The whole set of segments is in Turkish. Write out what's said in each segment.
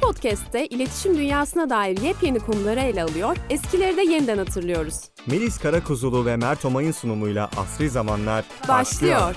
podcast'te iletişim dünyasına dair yepyeni konuları ele alıyor, eskileri de yeniden hatırlıyoruz. Melis Karakuzulu ve Mert Omay'ın sunumuyla Asri Zamanlar Başlıyor. başlıyor.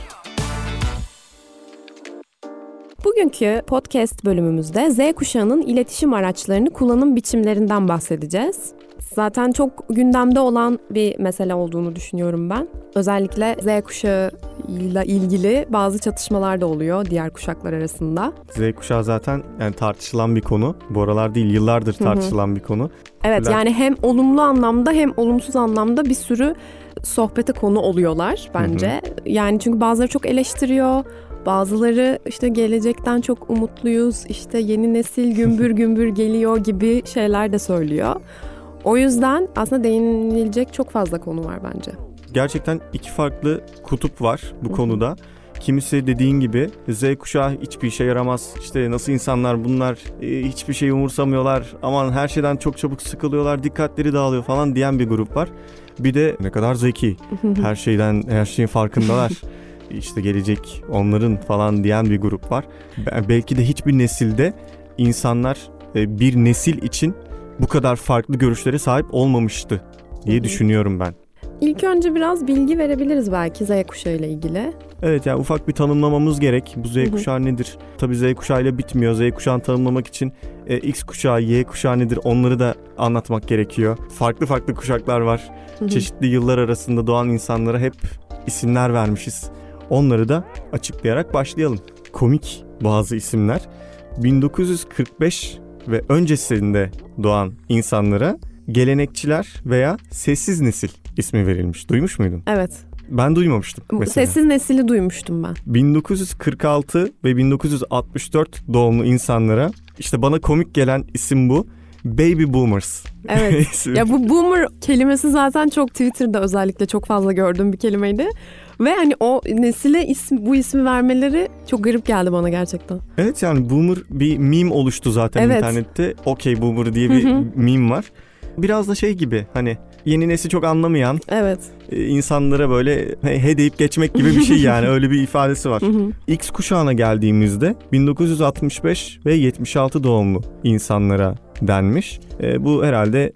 Bugünkü podcast bölümümüzde Z kuşağının iletişim araçlarını kullanım biçimlerinden bahsedeceğiz. Zaten çok gündemde olan bir mesele olduğunu düşünüyorum ben. Özellikle Z kuşağı ile ilgili bazı çatışmalar da oluyor diğer kuşaklar arasında. Z kuşağı zaten yani tartışılan bir konu. Bu aralar değil yıllardır tartışılan Hı-hı. bir konu. Evet Falan. yani hem olumlu anlamda hem olumsuz anlamda bir sürü sohbete konu oluyorlar bence. Hı-hı. Yani çünkü bazıları çok eleştiriyor. Bazıları işte gelecekten çok umutluyuz, işte yeni nesil gümbür gümbür geliyor gibi şeyler de söylüyor. O yüzden aslında değinilecek çok fazla konu var bence. Gerçekten iki farklı kutup var bu konuda. Kimisi dediğin gibi Z kuşağı hiçbir işe yaramaz. İşte nasıl insanlar bunlar e, hiçbir şey umursamıyorlar. Aman her şeyden çok çabuk sıkılıyorlar. Dikkatleri dağılıyor falan diyen bir grup var. Bir de ne kadar zeki. her şeyden her şeyin farkındalar. işte gelecek onların falan diyen bir grup var. Belki de hiçbir nesilde insanlar e, bir nesil için bu kadar farklı görüşlere sahip olmamıştı diye düşünüyorum ben. İlk önce biraz bilgi verebiliriz belki Z kuşağı ile ilgili. Evet yani ufak bir tanımlamamız gerek. Bu Z kuşağı nedir? Tabii Z kuşağı ile bitmiyor. Z kuşağını tanımlamak için e, X kuşağı, Y kuşağı nedir? Onları da anlatmak gerekiyor. Farklı farklı kuşaklar var. Çeşitli yıllar arasında doğan insanlara hep isimler vermişiz. Onları da açıklayarak başlayalım. Komik bazı isimler. 1945 ve öncesinde doğan insanlara gelenekçiler veya sessiz nesil ismi verilmiş. Duymuş muydun? Evet. Ben duymamıştım mesela. Sessiz nesili duymuştum ben. 1946 ve 1964 doğumlu insanlara işte bana komik gelen isim bu. Baby Boomers. Evet. ya bu boomer kelimesi zaten çok Twitter'da özellikle çok fazla gördüğüm bir kelimeydi. Ve hani o nesile ismi, bu ismi vermeleri çok garip geldi bana gerçekten. Evet yani boomer bir meme oluştu zaten evet. internette. Okey boomer diye bir meme var. Biraz da şey gibi hani yeni nesil çok anlamayan evet. E, insanlara böyle he deyip geçmek gibi bir şey yani öyle bir ifadesi var. X kuşağına geldiğimizde 1965 ve 76 doğumlu insanlara denmiş. E, bu herhalde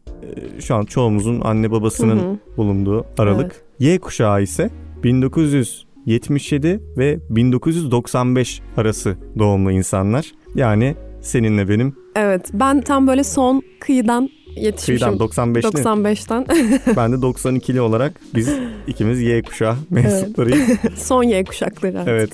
e, şu an çoğumuzun anne babasının bulunduğu aralık. Evet. Y kuşağı ise 1977 ve 1995 arası doğumlu insanlar. Yani seninle benim. Evet ben tam böyle son kıyıdan yetişmişim. Kıyıdan 95'li. 95'ten. ben de 92'li olarak biz ikimiz Y kuşağı mensuplarıyız. Evet. son Y kuşakları. Evet. evet.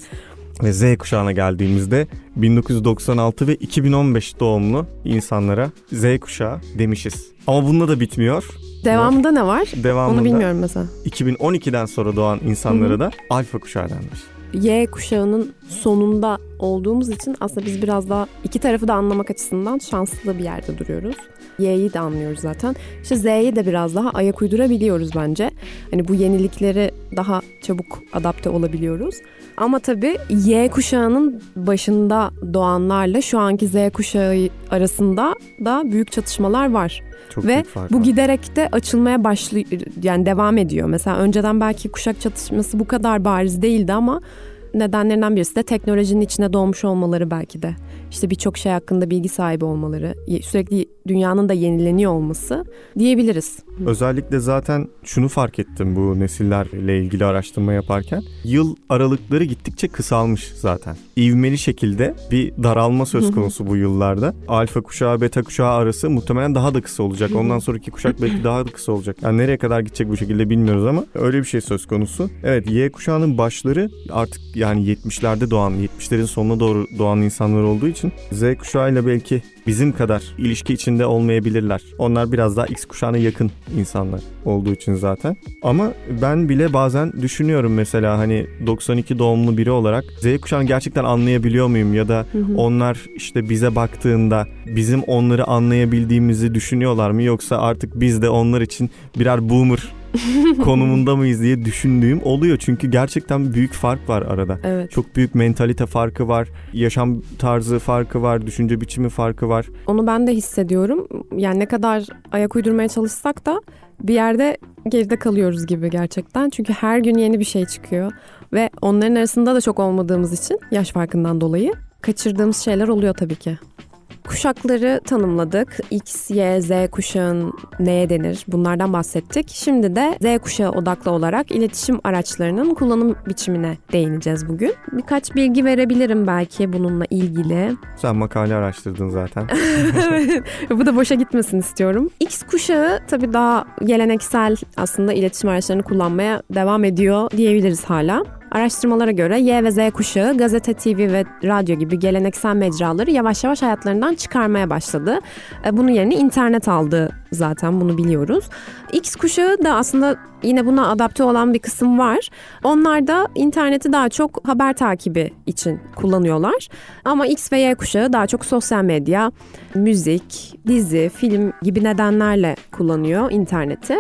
Ve Z kuşağına geldiğimizde 1996 ve 2015 doğumlu insanlara Z kuşağı demişiz. Ama bununla da bitmiyor. Devamında ne var? Devamında Onu bilmiyorum mesela. 2012'den sonra doğan insanlara Hı-hı. da alfa kuşağı denmiş. Y kuşağının sonunda olduğumuz için aslında biz biraz daha iki tarafı da anlamak açısından şanslı bir yerde duruyoruz. Y'yi de anlıyoruz zaten. İşte Z'yi de biraz daha ayak uydurabiliyoruz bence. Hani bu yenilikleri daha çabuk adapte olabiliyoruz. Ama tabii Y kuşağının başında doğanlarla şu anki Z kuşağı arasında da büyük çatışmalar var. Çok Ve bu var. giderek de açılmaya başlıyor yani devam ediyor. Mesela önceden belki kuşak çatışması bu kadar bariz değildi ama nedenlerinden birisi de teknolojinin içine doğmuş olmaları belki de. İşte birçok şey hakkında bilgi sahibi olmaları, sürekli dünyanın da yenileniyor olması diyebiliriz. Özellikle zaten şunu fark ettim bu nesillerle ilgili araştırma yaparken. Yıl aralıkları gittikçe kısalmış zaten. İvmeli şekilde bir daralma söz konusu bu yıllarda. Alfa kuşağı, beta kuşağı arası muhtemelen daha da kısa olacak. Ondan sonraki kuşak belki daha da kısa olacak. Yani nereye kadar gidecek bu şekilde bilmiyoruz ama öyle bir şey söz konusu. Evet Y kuşağının başları artık yani 70'lerde doğan, 70'lerin sonuna doğru doğan insanlar olduğu için Z kuşağıyla belki bizim kadar ilişki içinde olmayabilirler. Onlar biraz daha X kuşağına yakın insanlar olduğu için zaten. Ama ben bile bazen düşünüyorum mesela hani 92 doğumlu biri olarak Z kuşağını gerçekten anlayabiliyor muyum ya da hı hı. onlar işte bize baktığında bizim onları anlayabildiğimizi düşünüyorlar mı yoksa artık biz de onlar için birer boomer konumunda mıyız diye düşündüğüm oluyor. Çünkü gerçekten büyük fark var arada. Evet. Çok büyük mentalite farkı var. Yaşam tarzı farkı var. Düşünce biçimi farkı var. Onu ben de hissediyorum. Yani ne kadar ayak uydurmaya çalışsak da bir yerde geride kalıyoruz gibi gerçekten. Çünkü her gün yeni bir şey çıkıyor. Ve onların arasında da çok olmadığımız için yaş farkından dolayı kaçırdığımız şeyler oluyor tabii ki. Kuşakları tanımladık. X, Y, Z kuşağın neye denir? Bunlardan bahsettik. Şimdi de Z kuşağı odaklı olarak iletişim araçlarının kullanım biçimine değineceğiz bugün. Birkaç bilgi verebilirim belki bununla ilgili. Sen makale araştırdın zaten. Bu da boşa gitmesin istiyorum. X kuşağı tabii daha geleneksel aslında iletişim araçlarını kullanmaya devam ediyor diyebiliriz hala. Araştırmalara göre Y ve Z kuşağı gazete, TV ve radyo gibi geleneksel mecraları yavaş yavaş hayatlarından çıkarmaya başladı. E, bunun yerine internet aldı zaten bunu biliyoruz. X kuşağı da aslında yine buna adapte olan bir kısım var. Onlar da interneti daha çok haber takibi için kullanıyorlar. Ama X ve Y kuşağı daha çok sosyal medya, müzik, dizi, film gibi nedenlerle kullanıyor interneti.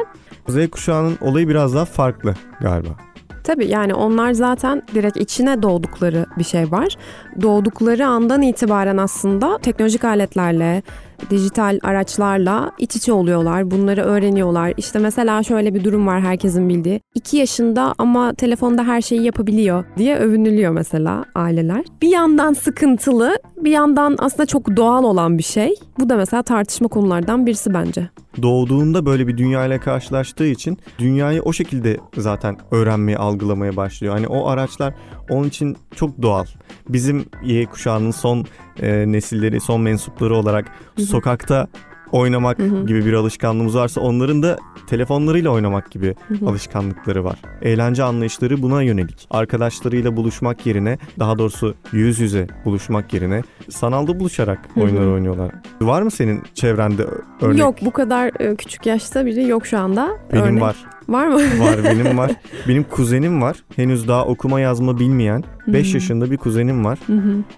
Z kuşağının olayı biraz daha farklı galiba. Tabii yani onlar zaten direkt içine doğdukları bir şey var. Doğdukları andan itibaren aslında teknolojik aletlerle, dijital araçlarla iç içe oluyorlar. Bunları öğreniyorlar. İşte mesela şöyle bir durum var herkesin bildiği. 2 yaşında ama telefonda her şeyi yapabiliyor diye övünülüyor mesela aileler. Bir yandan sıkıntılı, bir yandan aslında çok doğal olan bir şey. Bu da mesela tartışma konulardan birisi bence. Doğduğunda böyle bir dünyayla karşılaştığı için dünyayı o şekilde zaten öğrenmeye, algılamaya başlıyor. Hani o araçlar onun için çok doğal. Bizim Y kuşağının son e, nesilleri, son mensupları olarak sokakta oynamak Hı hı. gibi bir alışkanlığımız varsa onların da telefonlarıyla oynamak gibi Hı hı. alışkanlıkları var. Eğlence anlayışları buna yönelik. Arkadaşlarıyla buluşmak yerine, daha doğrusu yüz yüze buluşmak yerine sanalda buluşarak oyunlar oynuyorlar. Var mı senin çevrende örnek? Yok bu kadar e, küçük yaşta biri yok şu anda. Benim Örnek. var. Var mı? Var benim var. Benim kuzenim var. Henüz daha okuma yazma bilmeyen 5 Hmm. yaşında bir kuzenim var.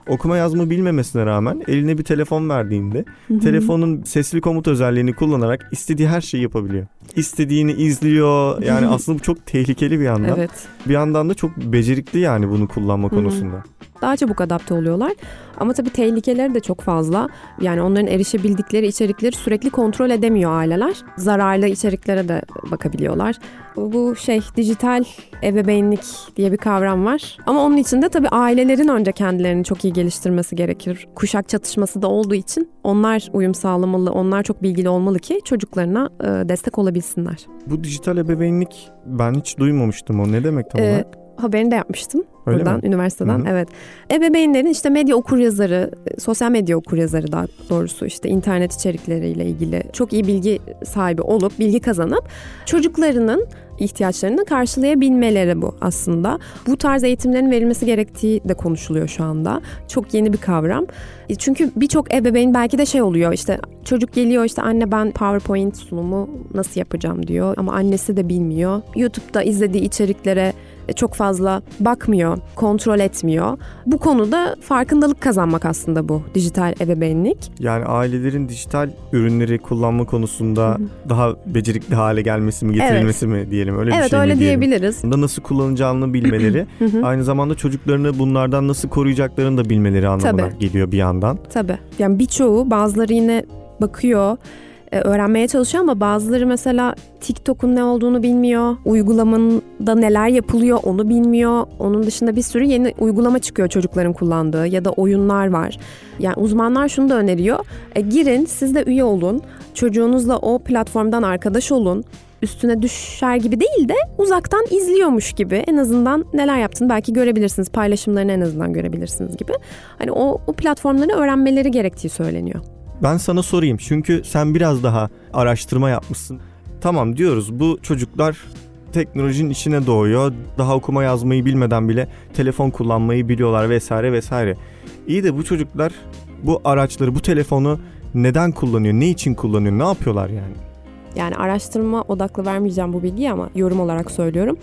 Okuma yazma bilmemesine rağmen eline bir telefon verdiğinde telefonun sesli komut özelliğini kullanarak istediği her şeyi yapabiliyor. İstediğini izliyor. Yani aslında bu çok tehlikeli bir yandan. Evet. Bir yandan da çok becerikli yani bunu kullanma konusunda. Daha çabuk adapte oluyorlar. Ama tabii tehlikeleri de çok fazla. Yani onların erişebildikleri içerikleri sürekli kontrol edemiyor aileler. Zararlı içeriklere de bakabiliyorlar. Bu şey dijital ebeveynlik diye bir kavram var. Ama onun için de tabii ailelerin önce kendilerini çok iyi geliştirmesi gerekir. Kuşak çatışması da olduğu için onlar uyum sağlamalı, onlar çok bilgili olmalı ki çocuklarına e, destek olabilsinler. Bu dijital ebeveynlik ben hiç duymamıştım o. Ne demek tam Ee, olarak? Haberini de yapmıştım. Öyle buradan mi? üniversiteden Hı hı. evet. Ebeveynlerin işte medya okuryazarı, e, sosyal medya okuryazarı daha doğrusu işte internet içerikleriyle ilgili çok iyi bilgi sahibi olup bilgi kazanıp çocuklarının ihtiyaçlarını karşılayabilmeleri bu aslında. Bu tarz eğitimlerin verilmesi gerektiği de konuşuluyor şu anda. Çok yeni bir kavram. E, Çünkü birçok ebeveyn belki de şey oluyor işte çocuk geliyor işte anne ben PowerPoint sunumu nasıl yapacağım diyor ama annesi de bilmiyor. YouTube'da izlediği içeriklere çok fazla bakmıyor, kontrol etmiyor. Bu konuda farkındalık kazanmak aslında bu dijital ebeveynlik. Yani ailelerin dijital ürünleri kullanma konusunda daha becerikli hale gelmesi mi, getirilmesi mi diyelim öyle bir evet şey öyle mi diyelim? diyebiliriz. Bunda nasıl kullanacağını bilmeleri, aynı zamanda çocuklarını bunlardan nasıl koruyacaklarını da bilmeleri anlamına Tabii. geliyor bir yandan. Tabii. Yani birçoğu bazıları yine bakıyor, e, öğrenmeye çalışıyor ama bazıları mesela TikTok'un ne olduğunu bilmiyor. Uygulamada neler yapılıyor onu bilmiyor. Onun dışında bir sürü yeni uygulama çıkıyor çocukların kullandığı ya da oyunlar var. Yani uzmanlar şunu da öneriyor. E, girin siz de üye olun. Çocuğunuzla o platformdan arkadaş olun. Üstüne düşer gibi değil de uzaktan izliyormuş gibi en azından neler yaptığını belki görebilirsiniz. Paylaşımlarını en azından görebilirsiniz gibi. Hani o, o platformları öğrenmeleri gerektiği söyleniyor. Ben sana sorayım çünkü sen biraz daha araştırma yapmışsın. Tamam diyoruz bu çocuklar teknolojinin içine doğuyor. Daha okuma yazmayı bilmeden bile telefon kullanmayı biliyorlar vesaire vesaire. İyi de bu çocuklar bu araçları, bu telefonu neden kullanıyor? Ne için kullanıyor? Ne yapıyorlar yani? Yani araştırma odaklı vermeyeceğim bu bilgiyi ama yorum olarak söylüyorum.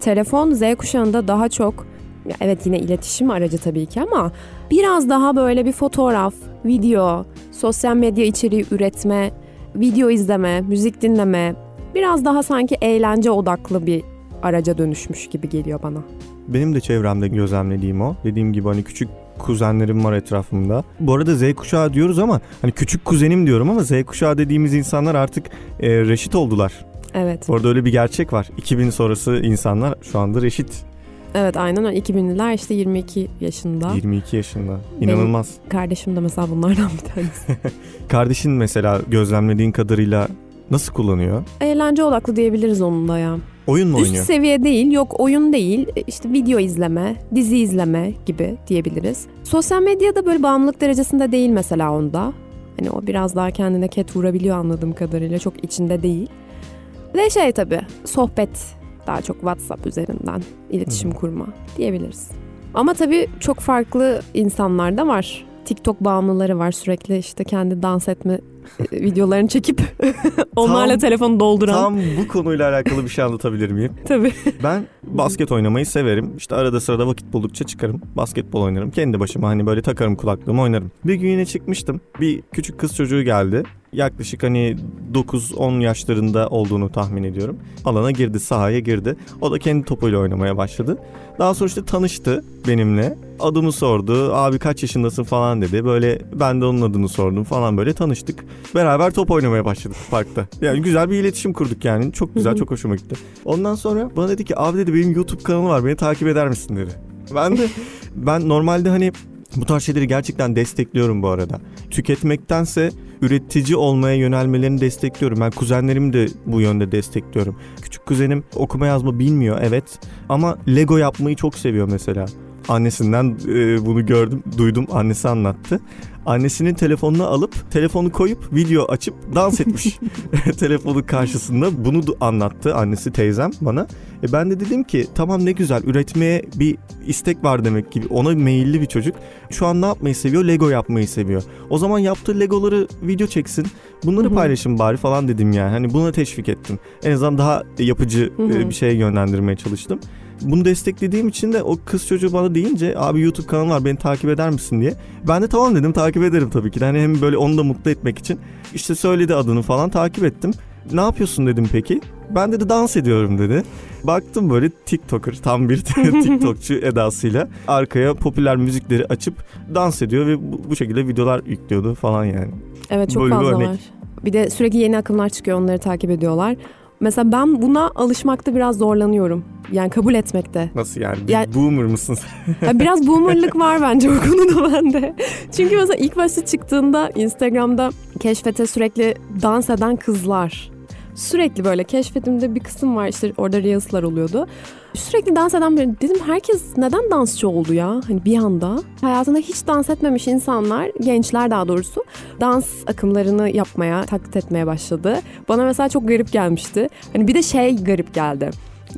Telefon Z kuşağında daha çok ya evet yine iletişim aracı tabii ki ama biraz daha böyle bir fotoğraf, video, sosyal medya içeriği üretme, video izleme, müzik dinleme, biraz daha sanki eğlence odaklı bir araca dönüşmüş gibi geliyor bana. Benim de çevremde gözlemlediğim o. Dediğim gibi hani küçük kuzenlerim var etrafımda. Bu arada Z kuşağı diyoruz ama hani küçük kuzenim diyorum ama Z kuşağı dediğimiz insanlar artık e, reşit oldular. Evet. Orada öyle bir gerçek var. 2000 sonrası insanlar şu anda reşit. Evet aynen öyle. 2000'liler işte 22 yaşında. 22 yaşında. İnanılmaz. Benim kardeşim de mesela bunlardan bir tanesi. Kardeşin mesela gözlemlediğin kadarıyla nasıl kullanıyor? Eğlence odaklı diyebiliriz onun da ya. Oyun mu Üst oynuyor? seviye değil, yok oyun değil, e, işte video izleme, dizi izleme gibi diyebiliriz. Sosyal medyada böyle bağımlılık derecesinde değil mesela onda. Hani o biraz daha kendine ket vurabiliyor anladığım kadarıyla, çok içinde değil. Ve şey tabii, sohbet daha çok WhatsApp üzerinden iletişim Hı. kurma diyebiliriz. Ama tabii çok farklı insanlar da var. TikTok bağımlıları var sürekli işte kendi dans etme e, videolarını çekip onlarla Tam- telefonu dolduran. Tam bu konuyla alakalı bir şey anlatabilir miyim? Tabii. Ben basket oynamayı severim. İşte arada sırada vakit buldukça çıkarım. Basketbol oynarım. Kendi başıma hani böyle takarım kulaklığımı oynarım. Bir gün yine çıkmıştım. Bir küçük kız çocuğu geldi. Yaklaşık hani 9-10 yaşlarında olduğunu tahmin ediyorum. Alana girdi, sahaya girdi. O da kendi topuyla oynamaya başladı. Daha sonra işte tanıştı benimle. Adımı sordu. Abi kaç yaşındasın falan dedi. Böyle ben de onun adını sordum falan böyle tanıştık. Beraber top oynamaya başladık parkta. Yani güzel bir iletişim kurduk yani. Çok güzel, çok hoşuma gitti. Ondan sonra bana dedi ki abi dedi benim YouTube kanalı var beni takip eder misin dedi. Ben de ben normalde hani bu tarz şeyleri gerçekten destekliyorum bu arada. Tüketmektense üretici olmaya yönelmelerini destekliyorum. Ben kuzenlerimi de bu yönde destekliyorum. Küçük kuzenim okuma yazma bilmiyor evet ama Lego yapmayı çok seviyor mesela. Annesinden e, bunu gördüm, duydum. Annesi anlattı. Annesinin telefonunu alıp telefonu koyup video açıp dans etmiş. Telefonu karşısında bunu anlattı annesi teyzem bana. E ben de dedim ki tamam ne güzel üretmeye bir istek var demek ki ona meyilli bir çocuk. Şu an ne yapmayı seviyor? Lego yapmayı seviyor. O zaman yaptığı Legoları video çeksin. Bunları paylaşın bari falan dedim yani. Hani buna teşvik ettim. En azından daha yapıcı e, bir şeye yönlendirmeye çalıştım. Bunu desteklediğim için de o kız çocuğu bana deyince abi YouTube kanalı var beni takip eder misin diye. Ben de tamam dedim takip ederim tabii ki. de. Hani hem böyle onu da mutlu etmek için. İşte söyledi adını falan takip ettim. Ne yapıyorsun dedim peki. Ben dedi dans ediyorum dedi. Baktım böyle TikToker tam bir TikTokçu edasıyla arkaya popüler müzikleri açıp dans ediyor ve bu, bu şekilde videolar yüklüyordu falan yani. Evet çok Böyle bir fazla örnek. var. Bir de sürekli yeni akımlar çıkıyor onları takip ediyorlar. Mesela ben buna alışmakta biraz zorlanıyorum. Yani kabul etmekte. Nasıl yani? Bir Yani- boomer mısın sen? Ya biraz boomerlık var bence o konuda bende. Çünkü mesela ilk başta çıktığında Instagram'da keşfete sürekli dans eden kızlar. Sürekli böyle keşfetimde bir kısım var işte orada reels'lar oluyordu. Sürekli dans eden bir dedim herkes neden dansçı oldu ya hani bir anda. Hayatında hiç dans etmemiş insanlar, gençler daha doğrusu dans akımlarını yapmaya, taklit etmeye başladı. Bana mesela çok garip gelmişti. Hani bir de şey garip geldi.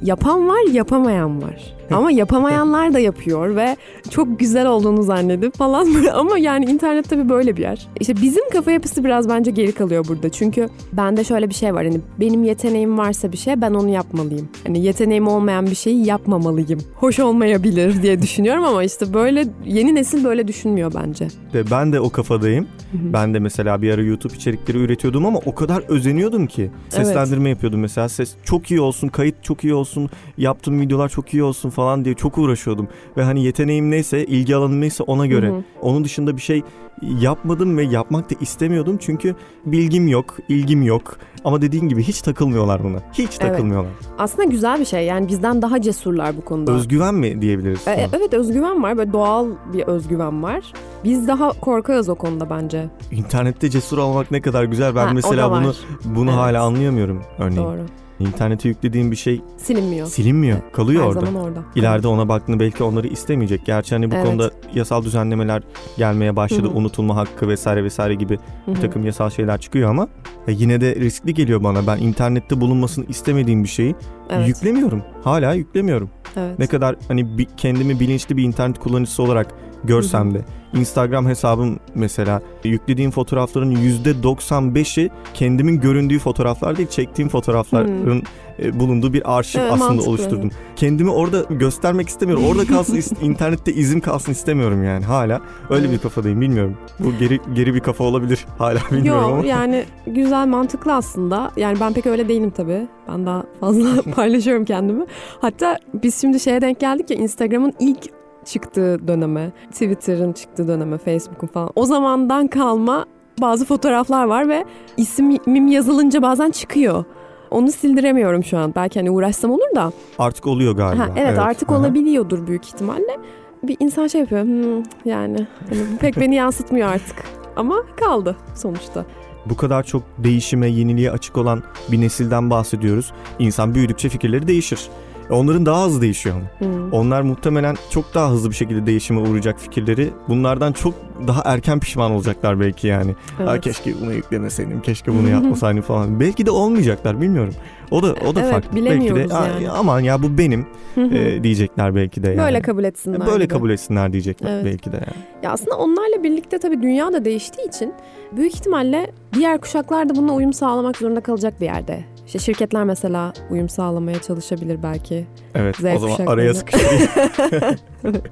Yapan var, yapamayan var. Ama yapamayanlar da yapıyor ve çok güzel olduğunu zannedip falan. Ama yani internet tabii böyle bir yer. İşte bizim kafa yapısı biraz bence geri kalıyor burada. Çünkü bende şöyle bir şey var. Hani benim yeteneğim varsa bir şey ben onu yapmalıyım. Hani yeteneğim olmayan bir şeyi yapmamalıyım. Hoş olmayabilir diye düşünüyorum ama işte böyle yeni nesil böyle düşünmüyor bence. Ve ben de o kafadayım. Ben de mesela bir ara YouTube içerikleri üretiyordum ama o kadar özeniyordum ki. Seslendirme yapıyordum mesela. Ses çok iyi olsun, kayıt çok iyi olsun, yaptığım videolar çok iyi olsun falan diye çok uğraşıyordum. Ve hani yeteneğim neyse, ilgi alanım neyse ona göre. Hı hı. Onun dışında bir şey yapmadım ve yapmak da istemiyordum. Çünkü bilgim yok, ilgim yok. Ama dediğin gibi hiç takılmıyorlar buna. Hiç takılmıyorlar. Aslında güzel bir şey. Yani bizden daha cesurlar bu konuda. Özgüven mi diyebiliriz? E? Evet özgüven var. Böyle doğal bir özgüven var. Biz daha korkağız o konuda bence. İnternette cesur olmak ne kadar güzel. Ben Ha, mesela bunu bunu Evet. hala anlayamıyorum örneğin. Doğru. İnternete yüklediğim bir şey Silinmiyor. silinmiyor. Kalıyor Her orada. zaman orada. İleride ona baktığında belki onları istemeyecek. Gerçi hani bu Evet. konuda yasal düzenlemeler gelmeye başladı. Hı hı. Unutulma hakkı vesaire vesaire gibi Hı bir takım yasal şeyler çıkıyor ama e, yine de riskli geliyor bana. Ben internette bulunmasını istemediğim bir şeyi Evet. yüklemiyorum. Hala yüklemiyorum. evet. Ne kadar hani bi- kendimi bilinçli bir internet kullanıcısı olarak görsem de Instagram hesabım mesela yüklediğim fotoğrafların %95'i kendimin göründüğü fotoğraflar değil çektiğim fotoğrafların e, bulunduğu bir arşiv Evet, aslında mantıklı. oluşturdum. Kendimi orada göstermek istemiyorum. Orada kalsın internette izim kalsın istemiyorum yani hala. Öyle bir Evet. kafadayım bilmiyorum. Bu geri geri bir kafa olabilir hala bilmiyorum Yok ama. yani güzel mantıklı aslında. Yani ben pek öyle değilim tabii. Ben daha fazla paylaşıyorum kendimi. Hatta biz şimdi şeye denk geldik ya Instagram'ın ilk çıktığı döneme, Twitter'ın çıktığı döneme, Facebook'un falan. O zamandan kalma bazı fotoğraflar var ve ismim yazılınca bazen çıkıyor. Onu sildiremiyorum şu an. Belki hani uğraşsam olur da. Artık oluyor galiba. Ha, evet, artık Aha. olabiliyordur büyük ihtimalle. Bir insan şey yapıyor. "Hmm, yani hani bu pek beni yansıtmıyor artık. Ama kaldı sonuçta. Bu kadar çok değişime, yeniliğe açık olan bir nesilden bahsediyoruz. İnsan büyüdükçe fikirleri değişir. Onların daha hızlı değişiyor. Hmm. Onlar muhtemelen çok daha hızlı bir şekilde değişime uğrayacak fikirleri. Bunlardan çok daha erken pişman olacaklar belki yani. Evet. Aa, keşke bunu yüklemeseydim, keşke bunu yapmasaydım falan. Belki de olmayacaklar bilmiyorum. O da o da Evet, farklı. Belki de bilemiyoruz "Aa, yani." aman ya bu benim e, diyecekler belki de yani. Böyle kabul etsinler. Böyle gibi. kabul etsinler diyecekler Evet. belki de yani. Ya aslında onlarla birlikte tabii dünya da değiştiği için büyük ihtimalle diğer kuşaklar da bununla uyum sağlamak zorunda kalacak bir yerde. İşte şirketler mesela uyum sağlamaya çalışabilir belki. Evet Z o zaman kuşaklarına. araya sıkıştırayım.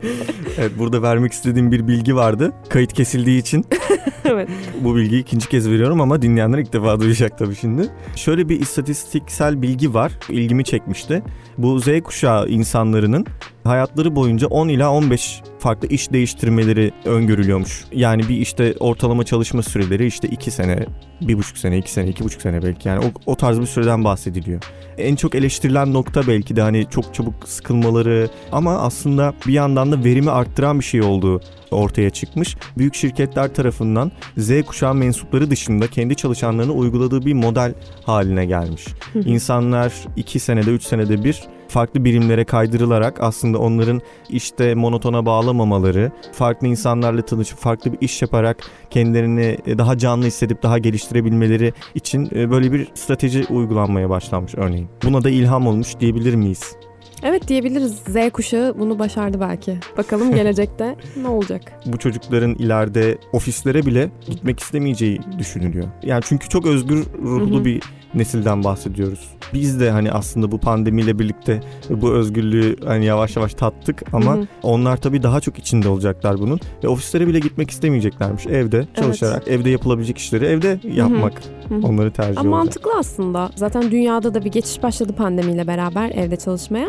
evet burada vermek istediğim bir bilgi vardı. Kayıt kesildiği için evet. bu bilgiyi ikinci kez veriyorum ama dinleyenler ilk defa duyacak tabii şimdi. Şöyle bir istatistiksel bilgi var. ilgimi çekmişti. Bu Z kuşağı insanlarının hayatları boyunca 10 ila 15 farklı iş değiştirmeleri öngörülüyormuş. Yani bir işte ortalama çalışma süreleri işte 2 sene, 1,5 sene, 2 sene, 2,5 sene belki yani o, o tarz bir süreden bahsediliyor. En çok eleştirilen nokta belki de hani çok çabuk sıkılmaları ama aslında bir yandan da verimi arttıran bir şey olduğu ortaya çıkmış. Büyük şirketler tarafından Z kuşağı mensupları dışında kendi çalışanlarına uyguladığı bir model haline gelmiş. İnsanlar 2 senede 3 senede bir farklı birimlere kaydırılarak aslında onların işte monotona bağlamamaları, farklı insanlarla tanışıp farklı bir iş yaparak kendilerini daha canlı hissedip daha geliştirebilmeleri için e, böyle bir strateji uygulanmaya başlanmış örneğin. Buna da ilham olmuş diyebilir miyiz? Evet diyebiliriz. Z kuşağı bunu başardı belki. Bakalım gelecekte ne olacak? Bu çocukların ileride ofislere bile gitmek istemeyeceği düşünülüyor. Yani çünkü çok özgür ruhlu bir nesilden bahsediyoruz. Biz de hani aslında bu pandemiyle birlikte bu özgürlüğü hani yavaş yavaş tattık ama onlar tabii daha çok içinde olacaklar bunun ve ofislere bile gitmek istemeyeceklermiş. Evde çalışarak, evde yapılabilecek işleri evde yapmak. Onları tercih Ama olacak. mantıklı aslında. Zaten dünyada da bir geçiş başladı pandemiyle beraber evde çalışmaya.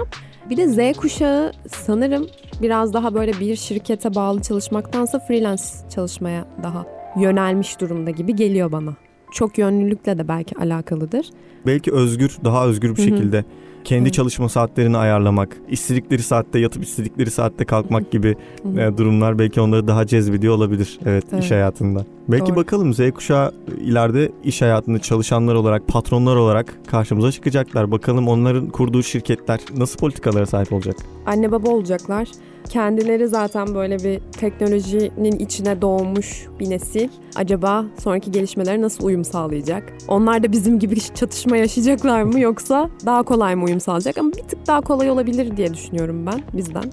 Bir de Z kuşağı sanırım biraz daha böyle bir şirkete bağlı çalışmaktansa freelance çalışmaya daha yönelmiş durumda gibi geliyor bana. Çok yönlülükle de belki alakalıdır. Belki özgür, daha özgür bir Hı hı. şekilde kendi çalışma saatlerini ayarlamak, istedikleri saatte yatıp istedikleri saatte kalkmak gibi e, durumlar belki onları daha cezbediyor olabilir evet, Evet. iş hayatında. Belki Doğru. bakalım Z kuşağı ileride iş hayatında çalışanlar olarak, patronlar olarak karşımıza çıkacaklar. Bakalım onların kurduğu şirketler nasıl politikalara sahip olacak? Anne baba olacaklar. Kendileri zaten böyle bir teknolojinin içine doğmuş bir nesil. Acaba sonraki gelişmelere nasıl uyum sağlayacak? Onlar da bizim gibi çatışma yaşayacaklar mı yoksa daha kolay mı uyum sağlayacak? Ama bir tık daha kolay olabilir diye düşünüyorum ben bizden.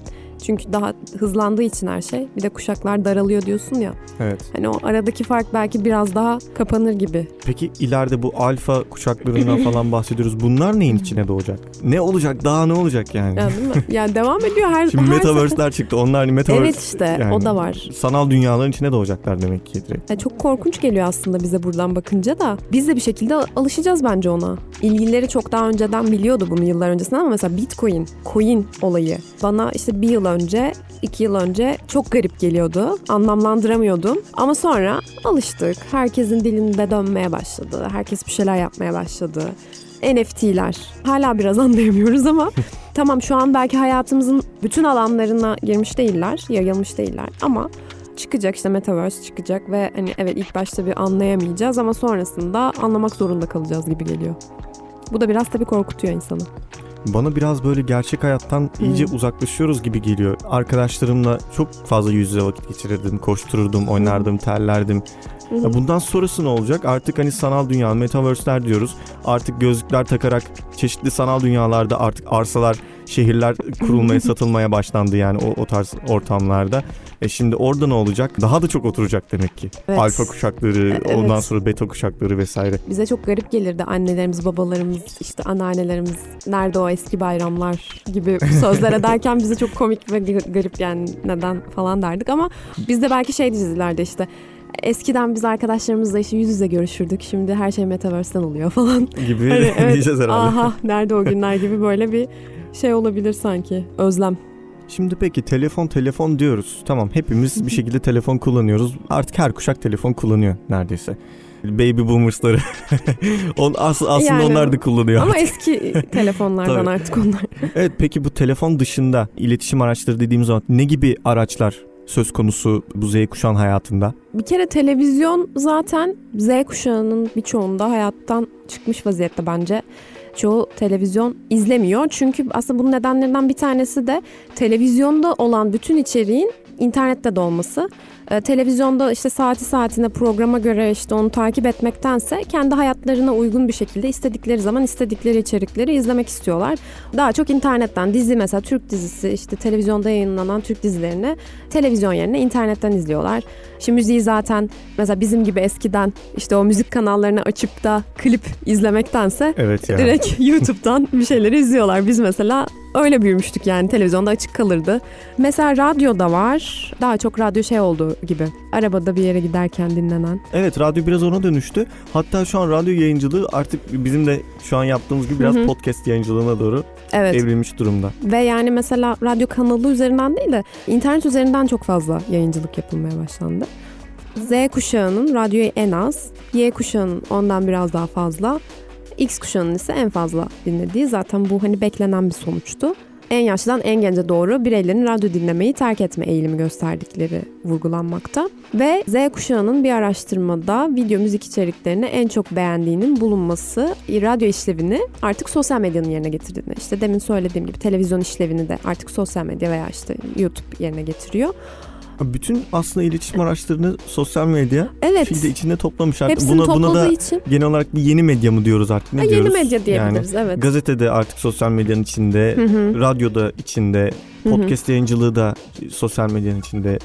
Çünkü daha hızlandığı için her şey. Bir de kuşaklar daralıyor diyorsun ya. Evet. Hani o aradaki fark belki biraz daha kapanır gibi. Peki ileride bu alfa kuşaklarından falan bahsediyoruz. Bunlar neyin içine doğacak? Ne olacak? Daha ne olacak yani? Yani değil mi? Yani devam ediyor her Şimdi her metaverse'ler çıktı. Onlar hani metaverse Evet işte yani o da var. sanal dünyaların içine doğacaklar demek ki direkt. Ya çok korkunç geliyor aslında bize buradan bakınca da. Biz de bir şekilde alışacağız bence ona. İlgilileri çok daha önceden biliyordu bunu yıllar öncesinden ama mesela Bitcoin, coin olayı bana işte bir yıl önce, iki yıl önce çok garip geliyordu. Anlamlandıramıyordum. Ama sonra alıştık. Herkesin dilinde dönmeye başladı. Herkes bir şeyler yapmaya başladı. NFT'ler. Hala biraz anlayamıyoruz ama tamam şu an belki hayatımızın bütün alanlarına girmiş değiller, yayılmış değiller ama çıkacak işte metaverse çıkacak ve hani evet ilk başta bir anlayamayacağız ama sonrasında anlamak zorunda kalacağız gibi geliyor. Bu da biraz tabii korkutuyor insanı. Bana biraz böyle gerçek hayattan iyice uzaklaşıyoruz gibi geliyor. Arkadaşlarımla çok fazla yüz yüze vakit geçirirdim, koştururdum, oynardım, terlerdim. Ya bundan sonrası ne olacak? Artık hani sanal dünya, metaverse'ler diyoruz. Artık gözlükler takarak çeşitli sanal dünyalarda artık arsalar, şehirler kurulmaya, satılmaya başlandı yani o, o tarz ortamlarda. E şimdi orada ne olacak? Daha da çok oturacak demek ki. Evet. Alfa kuşakları, E- evet. ondan sonra beta kuşakları vesaire. Bize çok garip gelirdi annelerimiz, babalarımız, işte anneannelerimiz, nerede o eski bayramlar gibi sözler ederken bize çok komik ve garip yani neden falan derdik ama biz de belki şey dizilerde işte eskiden biz arkadaşlarımızla işte yüz yüze görüşürdük. Şimdi her şey metaverse'den oluyor falan. Gibi Hani evet, diyeceğiz herhalde. Aha nerede o günler gibi böyle bir şey olabilir sanki. Özlem. Şimdi peki telefon telefon diyoruz. Tamam hepimiz bir şekilde telefon kullanıyoruz. Artık her kuşak telefon kullanıyor neredeyse. baby boomers'ları. On, as, aslında Yani. onlar da kullanıyor. Ama eski telefonlardan artık onlar. Evet peki bu telefon dışında iletişim araçları dediğimiz zaman ne gibi araçlar söz konusu bu Z kuşağın hayatında? Bir kere televizyon zaten Z kuşağının birçoğunda hayattan çıkmış vaziyette bence. Çoğu televizyon izlemiyor. Çünkü aslında bunun nedenlerinden bir tanesi de televizyonda olan bütün içeriğin internette de olması. Ee, televizyonda işte saati saatine programa göre işte onu takip etmektense kendi hayatlarına uygun bir şekilde istedikleri zaman istedikleri içerikleri izlemek istiyorlar. Daha çok internetten dizi mesela Türk dizisi işte televizyonda yayınlanan Türk dizilerini televizyon yerine internetten izliyorlar. Şimdi müziği zaten mesela bizim gibi eskiden işte o müzik kanallarını açıp da klip izlemektense Evet ya. direkt YouTube'dan bir şeyleri izliyorlar. Biz mesela öyle büyümüştük yani televizyonda açık kalırdı. Mesela radyoda var. Daha çok radyo şey gibi. Arabada bir yere giderken dinlenen. Evet radyo biraz ona dönüştü. Hatta şu an radyo yayıncılığı artık bizim de şu an yaptığımız gibi biraz Hı hı. podcast yayıncılığına doğru Evet. evrilmiş durumda. Ve yani mesela radyo kanalı üzerinden değil de internet üzerinden çok fazla yayıncılık yapılmaya başlandı. Z kuşağının radyoyu en az, Y kuşağının ondan biraz daha fazla, X kuşağının ise en fazla dinlediği zaten bu hani beklenen bir sonuçtu. En yaşlıdan en gence doğru bireylerin radyo dinlemeyi terk etme eğilimi gösterdikleri vurgulanmakta. Ve Z kuşağının bir araştırmada video müzik içeriklerini en çok beğendiğinin bulunması radyo işlevini artık sosyal medyanın yerine getirdiğini. İşte demin söylediğim gibi televizyon işlevini de artık sosyal medya veya işte YouTube yerine getiriyor. Bütün aslında iletişim araçlarını sosyal medya Evet. filde içinde toplamış artık. Hepsini Buna, buna da için genel olarak bir yeni medya mı diyoruz artık ne ha, yeni diyoruz? medya diyebiliriz. evet. Gazetede artık sosyal medyanın içinde, Hı hı, radyoda içinde, podcast yayıncılığı da sosyal medyanın içinde,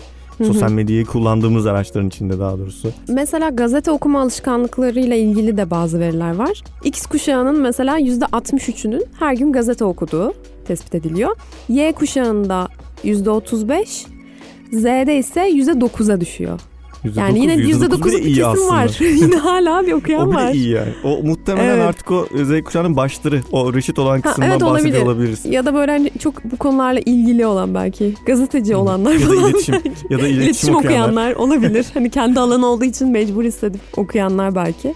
sosyal medyayı kullandığımız araçların içinde daha doğrusu. Mesela gazete okuma alışkanlıklarıyla ilgili de bazı veriler var. X kuşağının mesela %63'ünün her gün gazete okuduğu tespit ediliyor. Y kuşağında %35, Z'de ise %9'a düşüyor. Yani yine %9 %9'luk bile bir kesim var. yine hala bir okuyan O bile var. iyi yani. O muhtemelen Evet. artık o Z kuşağının başları. O reşit olan Ha, kısımdan evet, bahsediyor olabilir. olabiliriz. Ya da böyle hani çok bu konularla ilgili olan belki gazeteci olanlar Ya da iletişim ya da iletişim, İletişim okuyanlar. okuyanlar olabilir. hani kendi alanı olduğu için mecbur hissedip okuyanlar belki.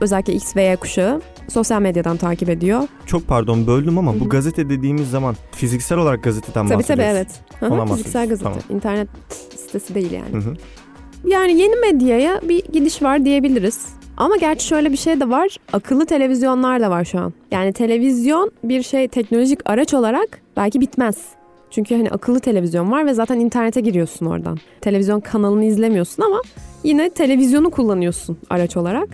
Özellikle X ve Y kuşağı sosyal medyadan takip ediyor. Çok pardon böldüm ama Hı bu gazete dediğimiz zaman fiziksel olarak gazeteden Tabii tabii bahsediyoruz. evet. Hı hı, Ondan Fiziksel gazete. tamam. İnternet sitesi değil yani. Hı hı. Yani yeni medyaya bir gidiş var diyebiliriz. Ama gerçi şöyle bir şey de var. Akıllı televizyonlar da var şu an. Yani televizyon bir şey teknolojik araç olarak belki bitmez. Çünkü hani akıllı televizyon var ve zaten internete giriyorsun oradan. Televizyon kanalını izlemiyorsun ama yine televizyonu kullanıyorsun araç olarak.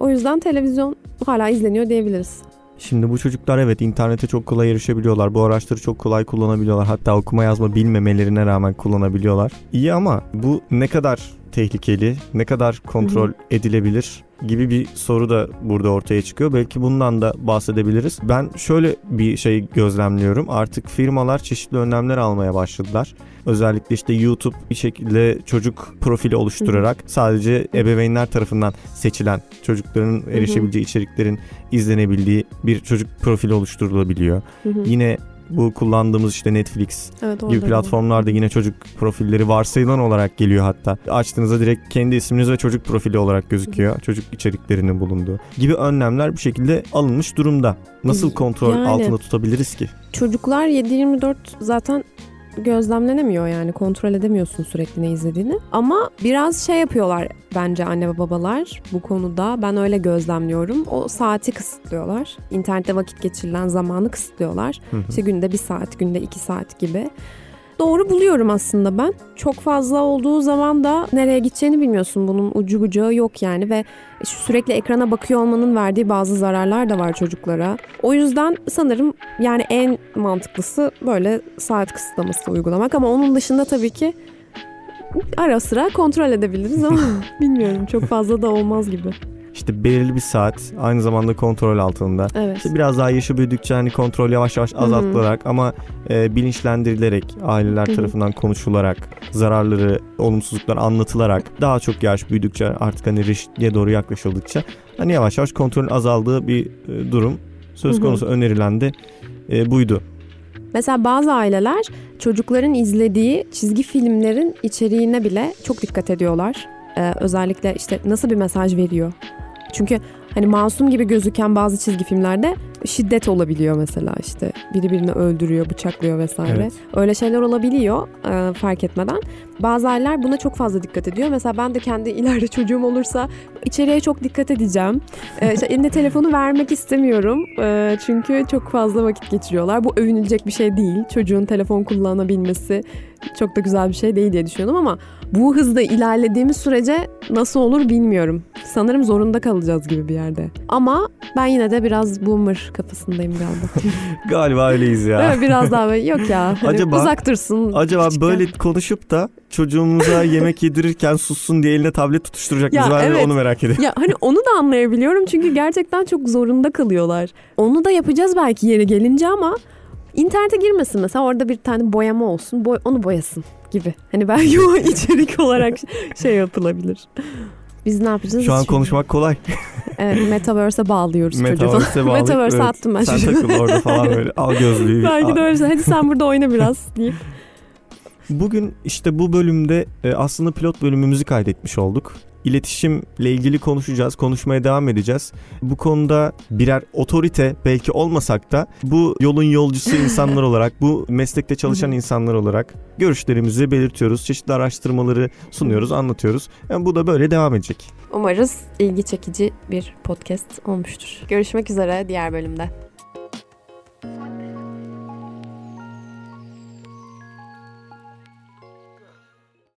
O yüzden televizyon hala izleniyor diyebiliriz. Şimdi bu çocuklar evet internete çok kolay erişebiliyorlar. Bu araçları çok kolay kullanabiliyorlar. Hatta okuma yazma bilmemelerine rağmen kullanabiliyorlar. İyi ama bu ne kadar tehlikeli, ne kadar kontrol edilebilir gibi bir soru da burada ortaya çıkıyor. Belki bundan da bahsedebiliriz. Ben şöyle bir şey gözlemliyorum. Artık firmalar çeşitli önlemler almaya başladılar. Özellikle işte YouTube bir şekilde çocuk profili oluşturarak sadece ebeveynler tarafından seçilen çocukların erişebileceği içeriklerin izlenebildiği bir çocuk profili oluşturulabiliyor. Yine bu kullandığımız işte Netflix Evet, gibi platformlarda yine çocuk profilleri varsayılan olarak geliyor hatta. Açtığınızda direkt kendi isminiz ve çocuk profili olarak gözüküyor. Çocuk içeriklerinin bulunduğu gibi önlemler bir şekilde alınmış durumda. Nasıl kontrol Yani- altında tutabiliriz ki? Çocuklar 7-24 zaten gözlemlenemiyor yani kontrol edemiyorsun sürekli ne izlediğini. Ama biraz şey yapıyorlar bence anne ve babalar bu konuda. Ben öyle gözlemliyorum. O saati kısıtlıyorlar. İnternette vakit geçirilen zamanı kısıtlıyorlar. Hı hı. İşte günde bir saat, günde iki saat gibi. Doğru buluyorum aslında ben. Çok fazla olduğu zaman da nereye gideceğini bilmiyorsun. Bunun ucu bucağı yok yani ve sürekli ekrana bakıyor olmanın verdiği bazı zararlar da var çocuklara. O yüzden sanırım yani en mantıklısı böyle saat kısıtlaması uygulamak ama onun dışında tabii ki ara sıra kontrol edebiliriz ama bilmiyorum çok fazla da olmaz gibi. İşte belirli bir saat aynı zamanda kontrol altında. Evet. İşte biraz daha yaşı büyüdükçe hani kontrol yavaş yavaş azaltılarak ama e, bilinçlendirilerek aileler Hı hı. tarafından konuşularak zararları, olumsuzluklar anlatılarak daha çok yaş büyüdükçe artık hani reşitliğe doğru yaklaşıldıkça hani yavaş yavaş kontrolün azaldığı bir e, durum söz konusu önerilen de e, buydu. Mesela bazı aileler çocukların izlediği çizgi filmlerin içeriğine bile çok dikkat ediyorlar. Ee, özellikle işte nasıl bir mesaj veriyor. Çünkü hani masum gibi gözüken bazı çizgi filmlerde şiddet olabiliyor mesela işte biri birini öldürüyor, bıçaklıyor vesaire. Evet. Öyle şeyler olabiliyor e, fark etmeden. Bazı aileler buna çok fazla dikkat ediyor. Mesela ben de kendi ileride çocuğum olursa içeriye çok dikkat edeceğim. E, işte eline telefonu vermek istemiyorum. E, çünkü çok fazla vakit geçiriyorlar. Bu övünülecek bir şey değil. Çocuğun telefon kullanabilmesi çok da güzel bir şey değil diye düşünüyordum ama bu hızda ilerlediğimiz sürece nasıl olur bilmiyorum. Sanırım zorunda kalacağız gibi bir yerde. Ama ben yine de biraz boomer kafasındayım galiba. Galiba öyleyiz ya. Biraz daha böyle yok ya hani Acaba- uzak dursun. Acaba küçükken. böyle konuşup da çocuğumuza yemek yedirirken sussun diye eline tablet tutuşturacak mıyız? Ben evet. onu merak ediyorum. Ya hani onu da anlayabiliyorum çünkü gerçekten çok zorunda kalıyorlar. Onu da yapacağız belki yeri gelince ama internete girmesin mesela orada bir tane boyama olsun boy, onu boyasın gibi. Hani belki o içerik olarak şey yapılabilir. Biz ne yapacağız? Şu an konuşmak kolay. Evet, Metaverse'e bağlıyoruz çocuğu falan. Metaverse'e bağlayıp Metaverse'e evet, attım ben Sen çocuğu. takıl orada falan böyle. Al gözlüğü. Belki de öyle. şey. Hadi sen burada oyna biraz deyip. Bugün işte bu bölümde e, aslında pilot bölümümüzü kaydetmiş olduk. İletişimle ilgili konuşacağız, konuşmaya devam edeceğiz. Bu konuda birer otorite belki olmasak da bu yolun yolcusu insanlar olarak, bu meslekte çalışan insanlar olarak görüşlerimizi belirtiyoruz. Çeşitli araştırmaları sunuyoruz, anlatıyoruz. Yani bu da böyle devam edecek. Umarız ilgi çekici bir podcast olmuştur. Görüşmek üzere diğer bölümde.